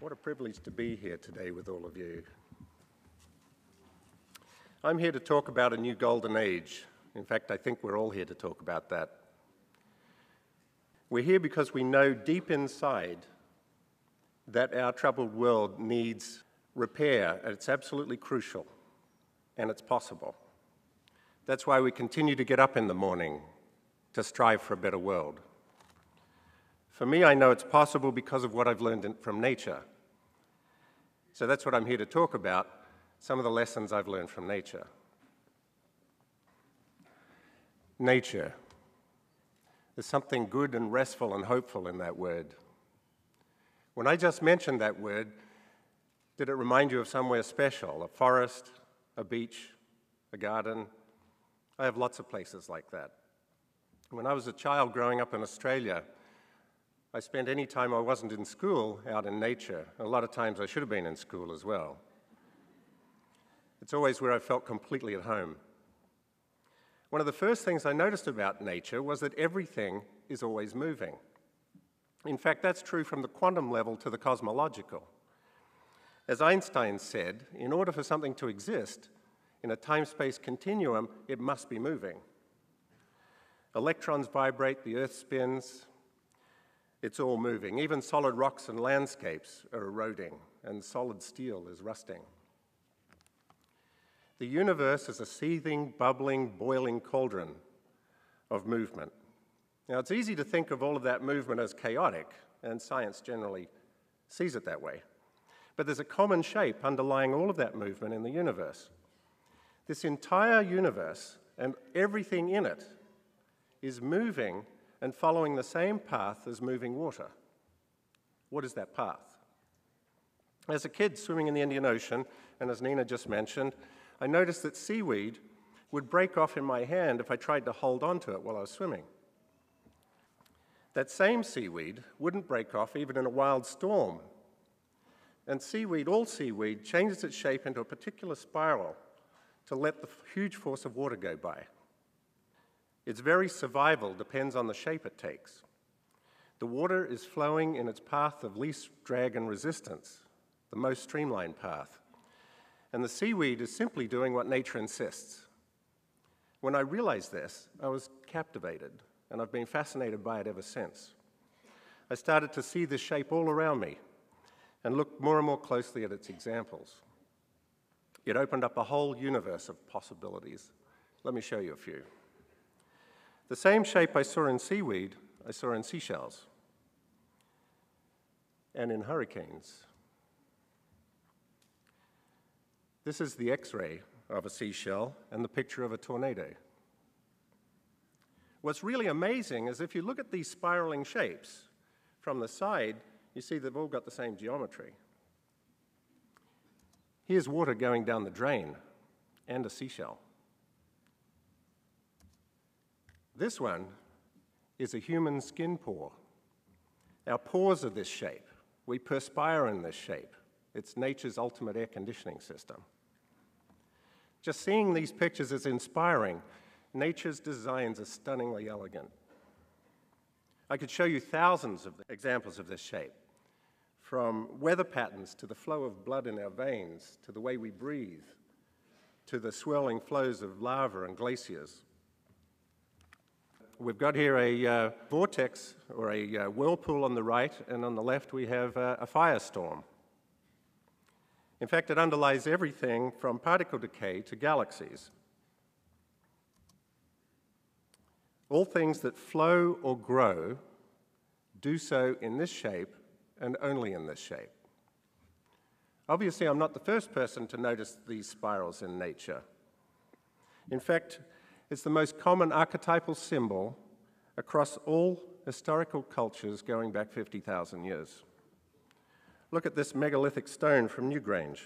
What a privilege to be here today with all of you. I'm here to talk about a new golden age. In fact, I think we're all here to talk about that. We're here because we know deep inside that our troubled world needs repair. It's absolutely crucial, and it's possible. That's why we continue to get up in the morning to strive for a better world. For me, I know it's possible because of what I've learned from nature. So that's what I'm here to talk about some of the lessons I've learned from nature. Nature. There's something good and restful and hopeful in that word. When I just mentioned that word, did it remind you of somewhere special? A forest, a beach, a garden? I have lots of places like that. When I was a child growing up in Australia, I spent any time I wasn't in school out in nature. A lot of times I should have been in school as well. It's always where I felt completely at home. One of the first things I noticed about nature was that everything is always moving. In fact, that's true from the quantum level to the cosmological. As Einstein said, in order for something to exist in a time space continuum, it must be moving. Electrons vibrate, the Earth spins, it's all moving. Even solid rocks and landscapes are eroding, and solid steel is rusting. The universe is a seething, bubbling, boiling cauldron of movement. Now, it's easy to think of all of that movement as chaotic, and science generally sees it that way. But there's a common shape underlying all of that movement in the universe. This entire universe and everything in it is moving and following the same path as moving water. What is that path? As a kid swimming in the Indian Ocean, and as Nina just mentioned, I noticed that seaweed would break off in my hand if I tried to hold on to it while I was swimming. That same seaweed wouldn't break off even in a wild storm. And seaweed, all seaweed, changes its shape into a particular spiral to let the huge force of water go by. Its very survival depends on the shape it takes. The water is flowing in its path of least drag and resistance, the most streamlined path. And the seaweed is simply doing what nature insists. When I realized this, I was captivated, and I've been fascinated by it ever since. I started to see this shape all around me and look more and more closely at its examples. It opened up a whole universe of possibilities. Let me show you a few. The same shape I saw in seaweed, I saw in seashells and in hurricanes. This is the x ray of a seashell and the picture of a tornado. What's really amazing is if you look at these spiraling shapes from the side, you see they've all got the same geometry. Here's water going down the drain and a seashell. This one is a human skin pore. Our pores are this shape. We perspire in this shape. It's nature's ultimate air conditioning system. Just seeing these pictures is inspiring. Nature's designs are stunningly elegant. I could show you thousands of examples of this shape, from weather patterns to the flow of blood in our veins, to the way we breathe, to the swirling flows of lava and glaciers. We've got here a uh, vortex or a uh, whirlpool on the right, and on the left we have uh, a firestorm. In fact, it underlies everything from particle decay to galaxies. All things that flow or grow do so in this shape and only in this shape. Obviously, I'm not the first person to notice these spirals in nature. In fact, it's the most common archetypal symbol across all historical cultures going back 50,000 years. Look at this megalithic stone from Newgrange.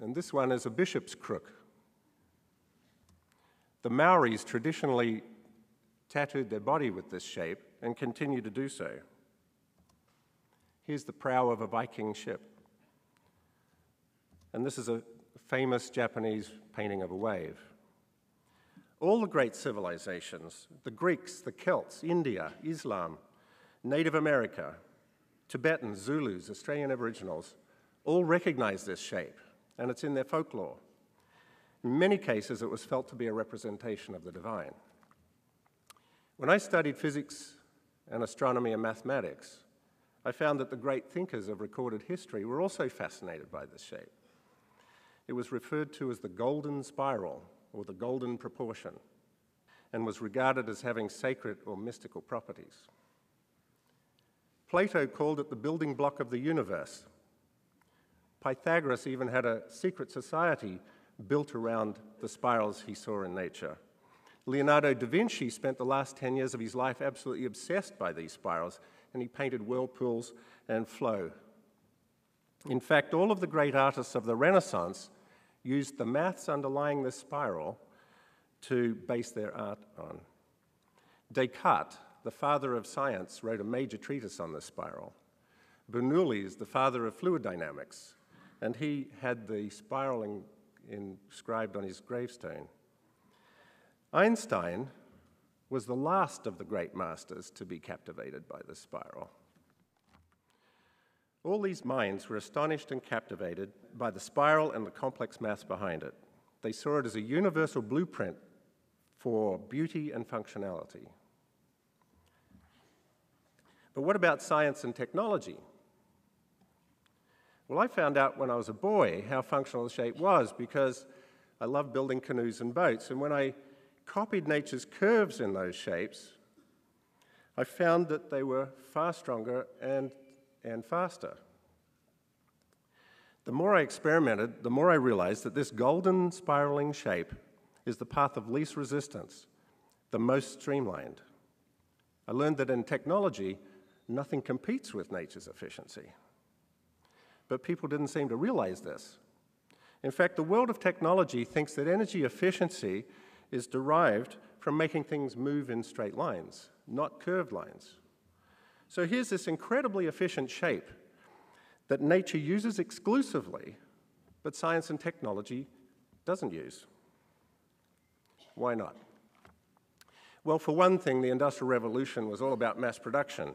And this one is a bishop's crook. The Maoris traditionally tattooed their body with this shape and continue to do so. Here's the prow of a Viking ship. And this is a famous Japanese painting of a wave. All the great civilizations, the Greeks, the Celts, India, Islam, Native America, Tibetans, Zulus, Australian Aboriginals all recognize this shape, and it's in their folklore. In many cases, it was felt to be a representation of the divine. When I studied physics and astronomy and mathematics, I found that the great thinkers of recorded history were also fascinated by this shape. It was referred to as the golden spiral or the golden proportion and was regarded as having sacred or mystical properties. Plato called it the building block of the universe. Pythagoras even had a secret society built around the spirals he saw in nature. Leonardo da Vinci spent the last 10 years of his life absolutely obsessed by these spirals, and he painted whirlpools and flow. In fact, all of the great artists of the Renaissance used the maths underlying this spiral to base their art on. Descartes, the father of science, wrote a major treatise on this spiral. Bernoulli is the father of fluid dynamics, and he had the spiraling inscribed on his gravestone. Einstein was the last of the great masters to be captivated by the spiral. All these minds were astonished and captivated by the spiral and the complex maths behind it. They saw it as a universal blueprint for beauty and functionality. But what about science and technology? Well, I found out when I was a boy how functional the shape was because I loved building canoes and boats. And when I copied nature's curves in those shapes, I found that they were far stronger and, and faster. The more I experimented, the more I realized that this golden spiraling shape is the path of least resistance, the most streamlined. I learned that in technology, nothing competes with nature's efficiency. But people didn't seem to realize this. In fact, the world of technology thinks that energy efficiency is derived from making things move in straight lines, not curved lines. So here's this incredibly efficient shape that nature uses exclusively, but science and technology doesn't use. Why not? Well, for one thing, the Industrial Revolution was all about mass production,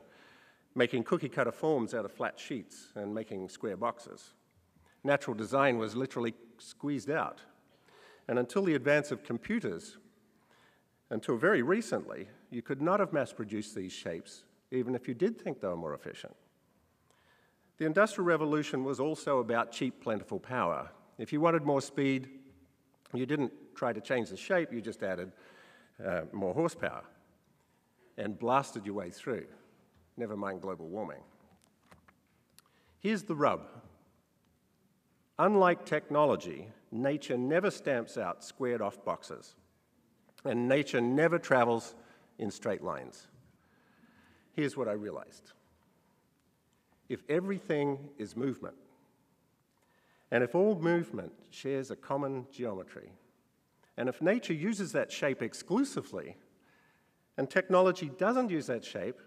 making cookie cutter forms out of flat sheets and making square boxes. Natural design was literally squeezed out. And until the advance of computers, until very recently, you could not have mass produced these shapes, even if you did think they were more efficient. The Industrial Revolution was also about cheap, plentiful power. If you wanted more speed, you didn't try to change the shape, you just added uh, more horsepower and blasted your way through, never mind global warming. Here's the rub. Unlike technology, nature never stamps out squared off boxes, and nature never travels in straight lines. Here's what I realized if everything is movement, and if all movement shares a common geometry, and if nature uses that shape exclusively, and technology doesn't use that shape,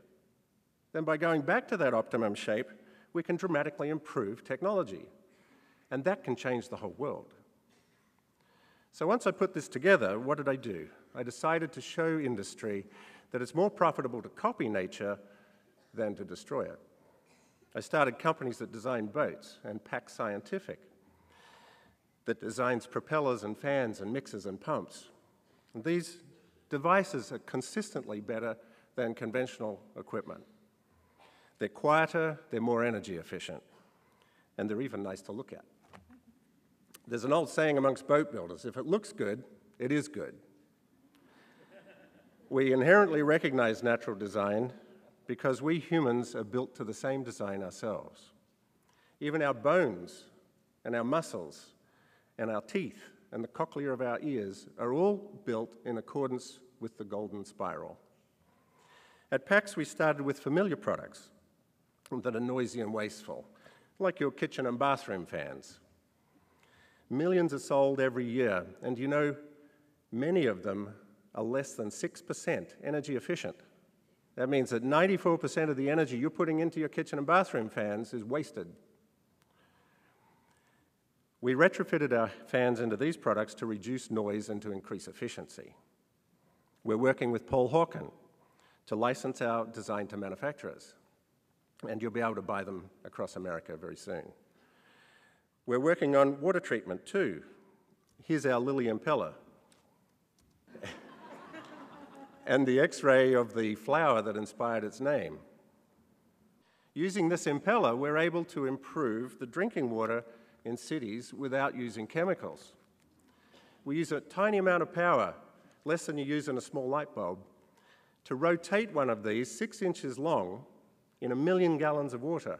then by going back to that optimum shape, we can dramatically improve technology. And that can change the whole world. So once I put this together, what did I do? I decided to show industry that it's more profitable to copy nature than to destroy it. I started companies that design boats and PAX Scientific that designs propellers and fans and mixers and pumps. And these devices are consistently better than conventional equipment. They're quieter, they're more energy efficient, and they're even nice to look at. There's an old saying amongst boat builders if it looks good, it is good. We inherently recognize natural design because we humans are built to the same design ourselves. Even our bones and our muscles and our teeth and the cochlea of our ears are all built in accordance with the golden spiral. At PAX, we started with familiar products that are noisy and wasteful, like your kitchen and bathroom fans. Millions are sold every year, and you know, many of them are less than 6% energy efficient. That means that 94% of the energy you're putting into your kitchen and bathroom fans is wasted. We retrofitted our fans into these products to reduce noise and to increase efficiency. We're working with Paul Hawken to license our design to manufacturers. and you'll be able to buy them across America very soon. We're working on water treatment too. Here's our lily impeller. And the x-ray of the flower that inspired its name. Using this impeller, we're able to improve the drinking water in cities without using chemicals. We use a tiny amount of power, less than you use in a small light bulb, to rotate one of these six inches long in a million gallons of water.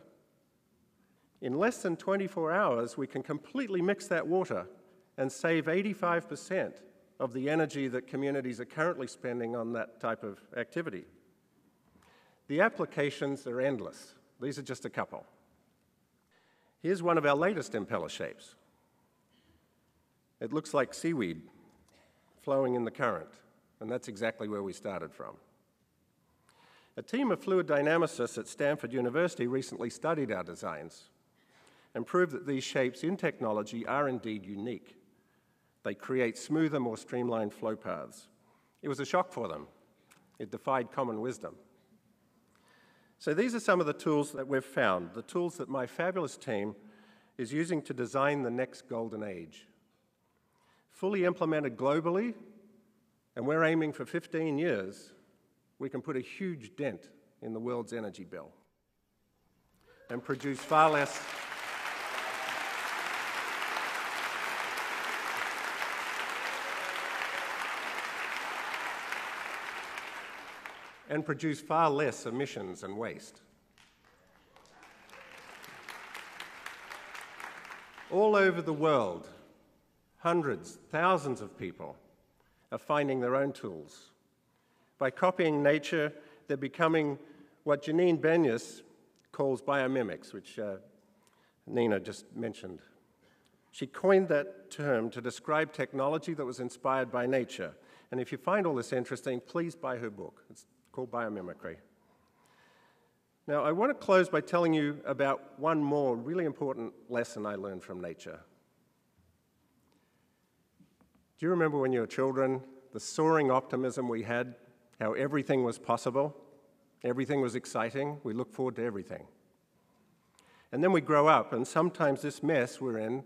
In less than 24 hours, we can completely mix that water and save 85% of the energy that communities are currently spending on that type of activity. The applications are endless. These are just a couple. Here's one of our latest impeller shapes. It looks like seaweed flowing in the current, and that's exactly where we started from. A team of fluid dynamicists at Stanford University recently studied our designs and proved that these shapes in technology are indeed unique. They create smoother, more streamlined flow paths. It was a shock for them. It defied common wisdom. So these are some of the tools that we've found, the tools that my fabulous team is using to design the next golden age. Fully implemented globally, and we're aiming for 15 years, we can put a huge dent in the world's energy bill and produce far less and produce far less emissions and waste. All over the world, hundreds, thousands of people are finding their own tools. By copying nature, they're becoming what Janine Benyus calls biomimics, which uh, Nina just mentioned. She coined that term to describe technology that was inspired by nature. And if you find all this interesting, please buy her book. It's called biomimicry. Now, I want to close by telling you about one more really important lesson I learned from nature. Do you remember when you were children, the soaring optimism we had, how everything was possible, everything was exciting, we look forward to everything. And then we grow up, and sometimes this mess we're in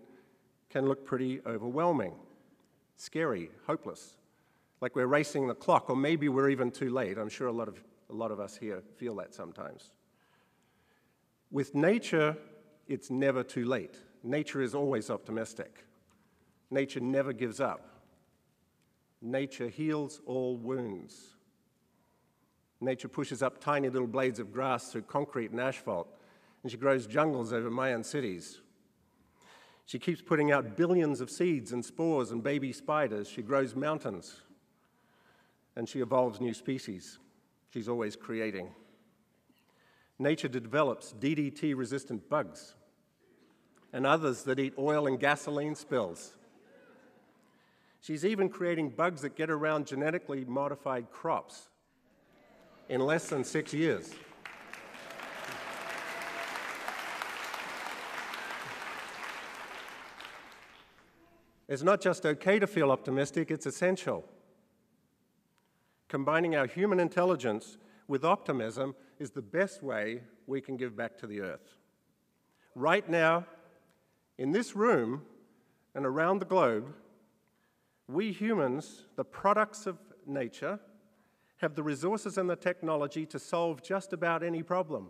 can look pretty overwhelming, scary, hopeless like we're racing the clock, or maybe we're even too late. I'm sure a lot of, a lot of us here feel that sometimes. With nature, it's never too late. Nature is always optimistic. Nature never gives up. Nature heals all wounds. Nature pushes up tiny little blades of grass through concrete and asphalt, and she grows jungles over Mayan cities. She keeps putting out billions of seeds and spores and baby spiders. She grows mountains and she evolves new species. She's always creating. Nature develops DDT resistant bugs and others that eat oil and gasoline spills. She's even creating bugs that get around genetically modified crops in less than six years. It's not just okay to feel optimistic, it's essential. Combining our human intelligence with optimism is the best way we can give back to the earth. Right now, in this room and around the globe, we humans, the products of nature, have the resources and the technology to solve just about any problem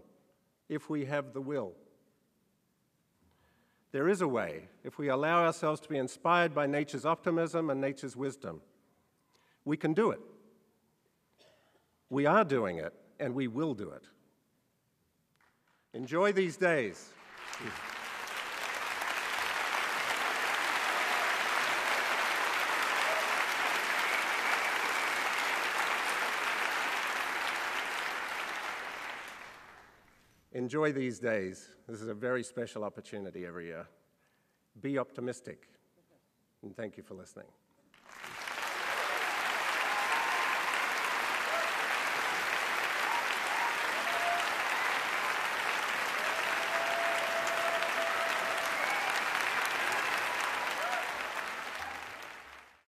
if we have the will. There is a way if we allow ourselves to be inspired by nature's optimism and nature's wisdom. We can do it. We are doing it, and we will do it. Enjoy these days. Enjoy these days. This is a very special opportunity every year. Be optimistic. And thank you for listening.